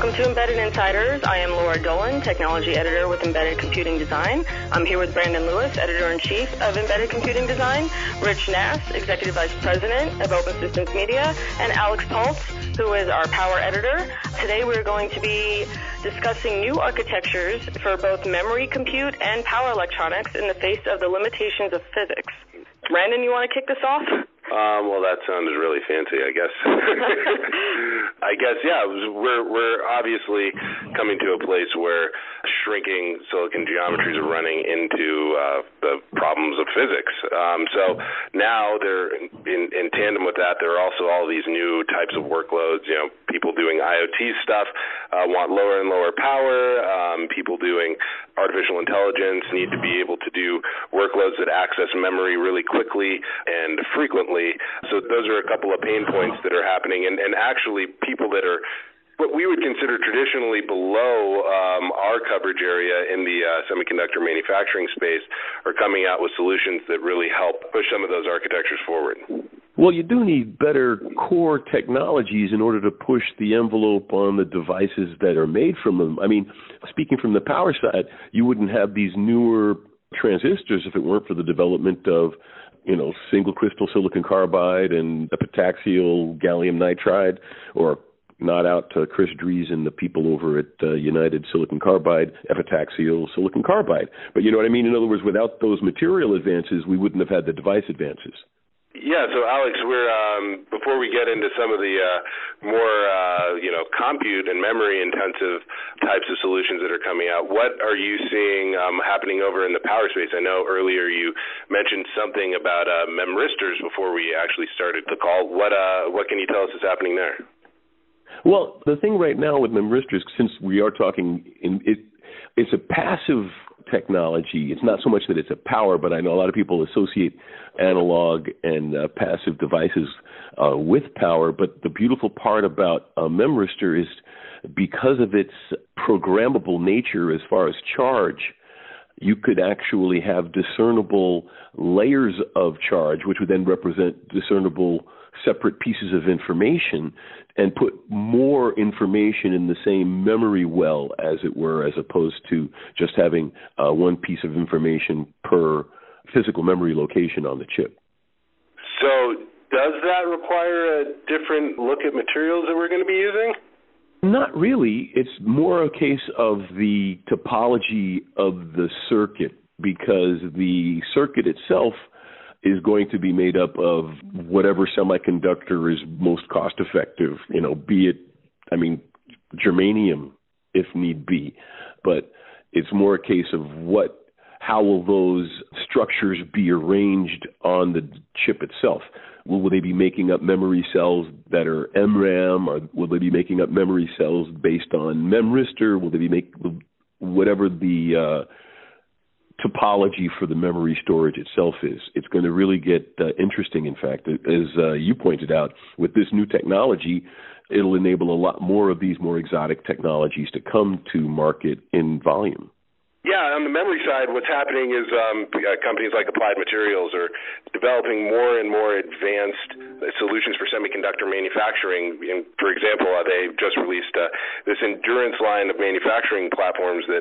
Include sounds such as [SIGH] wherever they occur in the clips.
Welcome to Embedded Insiders. I am Laura Dolan, Technology Editor with Embedded Computing Design. I'm here with Brandon Lewis, Editor-in-Chief of Embedded Computing Design, Rich Nass, Executive Vice President of Open Systems Media, and Alix Paultre, who is our Power Editor. Today we're going to be discussing new architectures for both memory compute and power electronics in the face of the limitations of physics. Brandon, you want to kick this off? Um, well, that sounded really fancy. I guess. [LAUGHS] [LAUGHS] I guess yeah. We're we're obviously coming to a place where shrinking silicon geometries are running into uh, the problems of physics. Um, so now they're in, in tandem with that. There are also all these new types of workloads. You know, people doing IoT stuff uh, want lower and lower power. Um, people doing artificial intelligence need to be able to do workloads that access memory really quickly and frequently. So those are a couple of pain points that are happening, and, and actually people that are what we would consider traditionally below um, our coverage area in the uh, semiconductor manufacturing space are coming out with solutions that really help push some of those architectures forward. Well, you do need better core technologies in order to push the envelope on the devices that are made from them. I mean, speaking from the power side, you wouldn't have these newer transistors if it weren't for the development of you know, single crystal silicon carbide and epitaxial gallium nitride, or not out to Chris Dries and the people over at uh, United Silicon Carbide, epitaxial silicon carbide. But you know what I mean? In other words, without those material advances, we wouldn't have had the device advances. Yeah, so Alix, we're um, before we get into some of the uh, more uh, you know compute and memory intensive types of solutions that are coming out. What are you seeing um, happening over in the power space? I know earlier you mentioned something about uh, memristors before we actually started the call. What uh, what can you tell us is happening there? Well, the thing right now with memristors, since we are talking, in, it, it's a passive technology. It's not so much that it's a power, but I know a lot of people associate analog and uh, passive devices uh, with power. But the beautiful part about a memristor is because of its programmable nature as far as charge, you could actually have discernible layers of charge, which would then represent discernible separate pieces of information and put more information in the same memory well, as it were, as opposed to just having uh, one piece of information per physical memory location on the chip. So, does that require a different look at materials that we're going to be using? Not really. It's more a case of the topology of the circuit because the circuit itself is going to be made up of whatever semiconductor is most cost effective, you know, be it, I mean, germanium if need be. But it's more a case of what, how will those structures be arranged on the chip itself? Will, will they be making up memory cells that are MRAM, or will they be making up memory cells based on memristor? Will they be make whatever the uh, topology for the memory storage itself is. It's going to really get uh, interesting, in fact. As uh, you pointed out, with this new technology, it'll enable a lot more of these more exotic technologies to come to market in volume. Yeah, on the memory side, what's happening is um, uh, companies like Applied Materials are developing more and more advanced uh, solutions for semiconductor manufacturing. In, for example, uh, they just released uh, this Endura line of manufacturing platforms that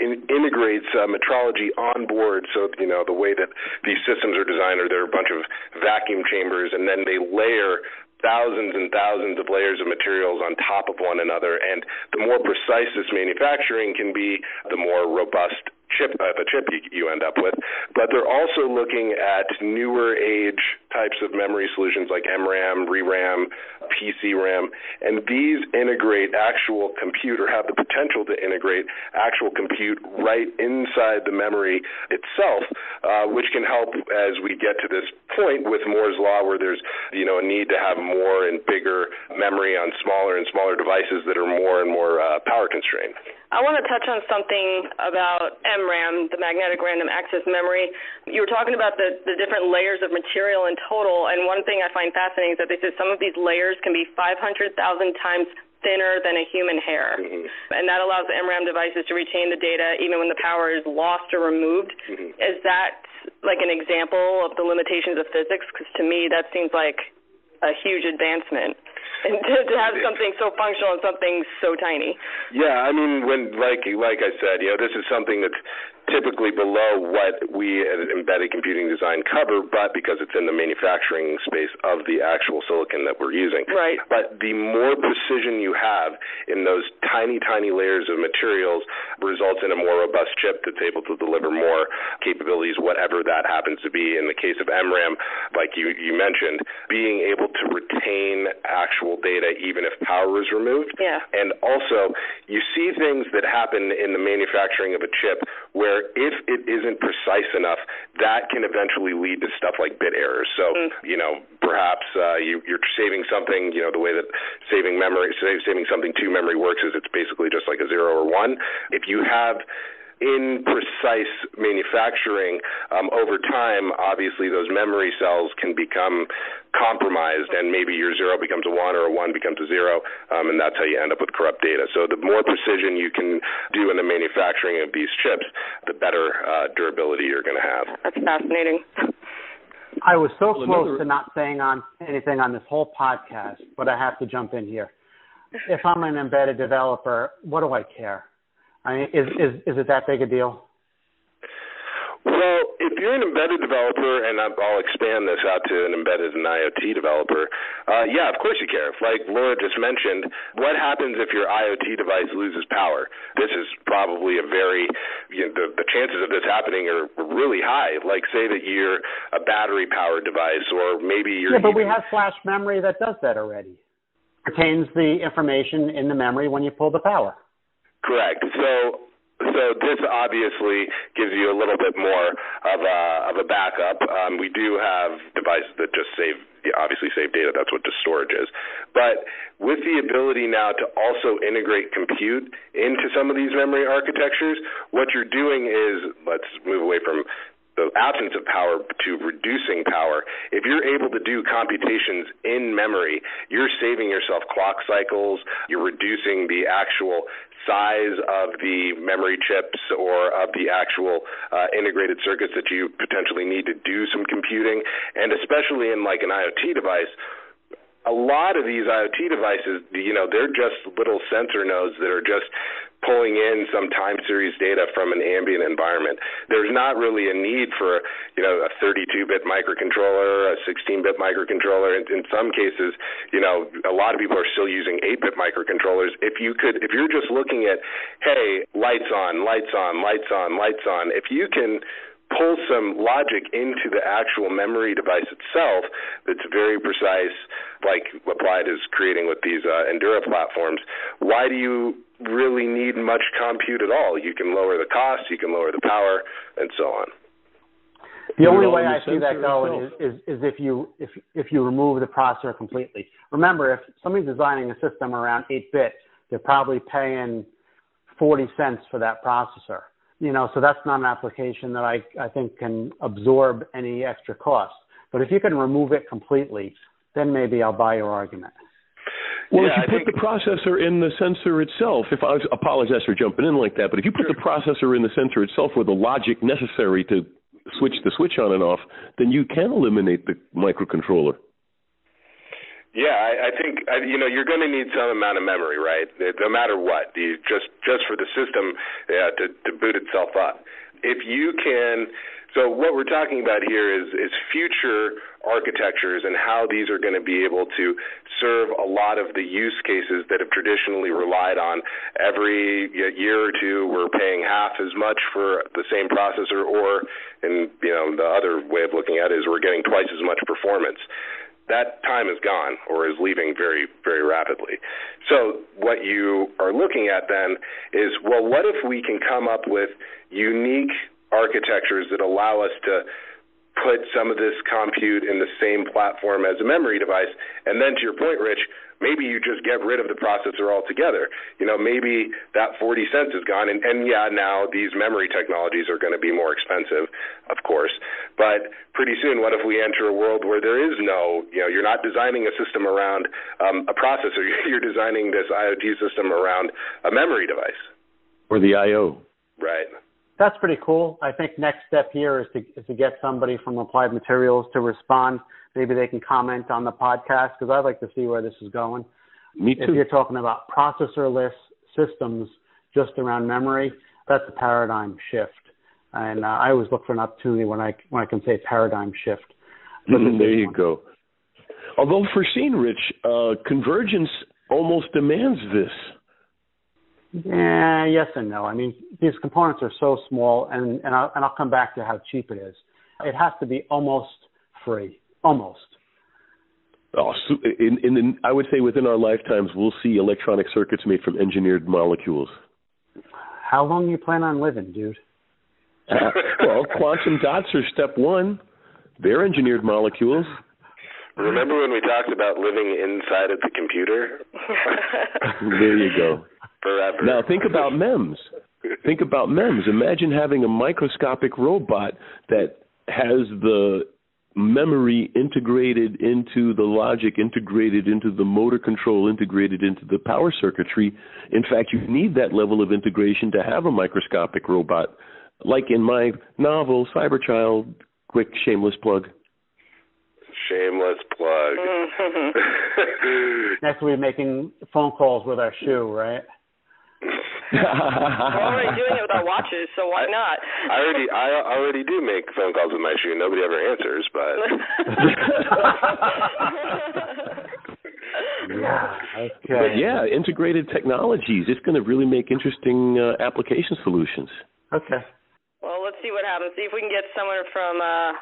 in, integrates uh, metrology on board. So, you know, the way that these systems are designed are there are a bunch of vacuum chambers, and then they layer thousands and thousands of layers of materials on top of one another. And the more precise this manufacturing can be, the more robust chip uh, the chip you, you end up with. But they're also looking at newer age types of memory solutions like MRAM, ReRAM, PCRAM, and these integrate actual compute or have the potential to integrate actual compute right inside the memory itself, uh, which can help as we get to this point with Moore's law, where there's you know a need to have more and bigger memory on smaller and smaller devices that are more and more uh, power constrained. I want to touch on something about MRAM, the magnetic random access memory. You were talking about the, the different layers of material in total, and one thing I find fascinating is that they said some of these layers can be 500,000 times thinner than a human hair. Mm-hmm. And that allows MRAM devices to retain the data even when the power is lost or removed. Mm-hmm. Is that like an example of the limitations of physics? Because to me, that seems like a huge advancement. Have something so functional and something so tiny. Yeah, I mean, when like like I said, you know, this is something that's typically below what we at embedded computing design cover, but because it's in the manufacturing space of the actual silicon that we're using. Right. But the more precision you have in those tiny, tiny layers of materials results in a more robust chip that's able to deliver more capabilities, whatever that happens to be. In the case of MRAM, like you, you mentioned, being able to retain actual data even if power is removed. Yeah. And also, you see things that happen in the manufacturing of a chip where if it isn't precise enough, that can eventually lead to stuff like bit errors. So, mm. you know, perhaps uh, you, you're saving something, you know, the way that saving memory, saving something to memory works is it's basically just like a zero or one. If you have in precise manufacturing, um, over time, obviously those memory cells can become compromised, and maybe your zero becomes a one or a one becomes a zero, um, and that's how you end up with corrupt data. So the more precision you can do in the manufacturing of these chips, the better uh, durability you're going to have. That's fascinating. I was so well, close another... to not saying on anything on this whole podcast, but I have to jump in here. If I'm an embedded developer, what do I care? I mean, is is is it that big a deal? Well, if you're an embedded developer, and I'll expand this out to an embedded and IoT developer, uh, yeah, of course you care. Like Laura just mentioned, what happens if your IoT device loses power? This is probably a very, you know, the, the chances of this happening are really high. Like say that you're a battery powered device, or maybe you're. Yeah, but even, we have flash memory that does that already. Retains the information in the memory when you pull the power. Correct. So so this obviously gives you a little bit more of a of a backup. Um, we do have devices that just save obviously save data. That's what the storage is. But with the ability now to also integrate compute into some of these memory architectures, what you're doing is let's move away from the absence of power to reducing power, if you're able to do computations in memory, you're saving yourself clock cycles, you're reducing the actual size of the memory chips or of the actual uh, integrated circuits that you potentially need to do some computing, and especially in like an IoT device a lot of these IoT devices, you know, they're just little sensor nodes that are just pulling in some time series data from an ambient environment. There's not really a need for, you know, a 32-bit microcontroller, a 16-bit microcontroller. In, in some cases, you know, a lot of people are still using 8-bit microcontrollers. If you could, if you're just looking at, hey, lights on, lights on, lights on, lights on, if you can pull some logic into the actual memory device itself that's very precise, like Applied is creating with these uh, Endura platforms, why do you really need much compute at all? You can lower the cost, you can lower the power, and so on. The only way I see that going is, is, is if you if if you remove the processor completely. Remember, if somebody's designing a system around 8-bit, they're probably paying 40 cents for that processor you know, so that's not an application that I, I think can absorb any extra cost. But if you can remove it completely, then maybe I'll buy your argument. Well, yeah, if you I put the processor in the sensor itself, if I apologize for jumping in like that, but if you put sure. the processor in the sensor itself with the logic necessary to switch the switch on and off, then you can eliminate the microcontroller. Yeah, I, I think I, you know you're going to need some amount of memory, right? No matter what, you just just for the system yeah, to to boot itself up. If you can, so what we're talking about here is is future architectures and how these are going to be able to serve a lot of the use cases that have traditionally relied on every year or two we're paying half as much for the same processor or and you know the other way of looking at it is we're getting twice as much performance that time is gone or is leaving very, very rapidly. So what you are looking at then is, well, what if we can come up with unique architectures that allow us to put some of this compute in the same platform as a memory device? And then to your point, Rich, maybe you just get rid of the processor altogether. You know, maybe that 40 cents is gone. And, and yeah, now these memory technologies are going to be more expensive, of course. But pretty soon, what if we enter a world where there is no, you know, you're not designing a system around um, a processor, [LAUGHS] you're designing this IoT system around a memory device. Or the I/O. Right. That's pretty cool. I think next step here is to is to get somebody from Applied Materials to respond. Maybe they can comment on the podcast because I'd like to see where this is going. Me too. If you're talking about processorless systems just around memory, that's a paradigm shift. And uh, I always look for an opportunity when I when I can say paradigm shift. Mm-hmm, there you go. Although for scene rich, uh, convergence almost demands this. Yeah, yes and no. I mean, these components are so small, and and I'll, and I'll come back to how cheap it is. It has to be almost free, almost. Oh, in, in, in I would say within our lifetimes, we'll see electronic circuits made from engineered molecules. How long do you plan on living, dude? Uh, [LAUGHS] well, quantum dots are step one. They're engineered molecules. Remember when we talked about living inside of the computer? [LAUGHS] there you go. Forever. Now think about MEMS. Think about MEMS. Imagine having a microscopic robot that has the memory integrated into the logic, integrated into the motor control, integrated into the power circuitry. In fact, you need that level of integration to have a microscopic robot. Like in my novel, Cyberchild, quick shameless plug. Shameless plug. [LAUGHS] Next we're making phone calls with our shoe, right? We're already doing it with our [LAUGHS] watches, so why not? I already I already do make phone calls with my shoe. Nobody ever answers, but [LAUGHS] yeah, okay. But yeah, integrated technologies. It's going to really make interesting uh, application solutions. Okay. Well, let's see what happens. See if we can get someone from uh,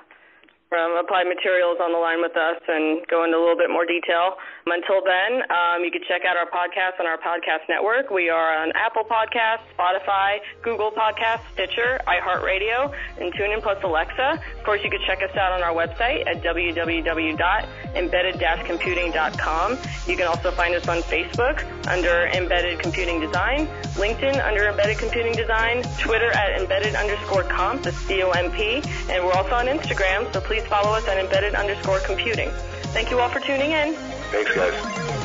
from Applied Materials on the line with us and go into a little bit more detail. Until then, um, you can check out our podcast on our podcast network. We are on Apple Podcasts, Spotify, Google Podcasts, Stitcher, iHeartRadio, and TuneIn plus Alexa. Of course, you can check us out on our website at www.embedded-computing.com. You can also find us on Facebook under Embedded Computing Design, LinkedIn under Embedded Computing Design, Twitter at embedded underscore comp, that's C-O-M-P, and we're also on Instagram, so please follow us at embedded underscore computing. Thank you all for tuning in. Thanks, guys.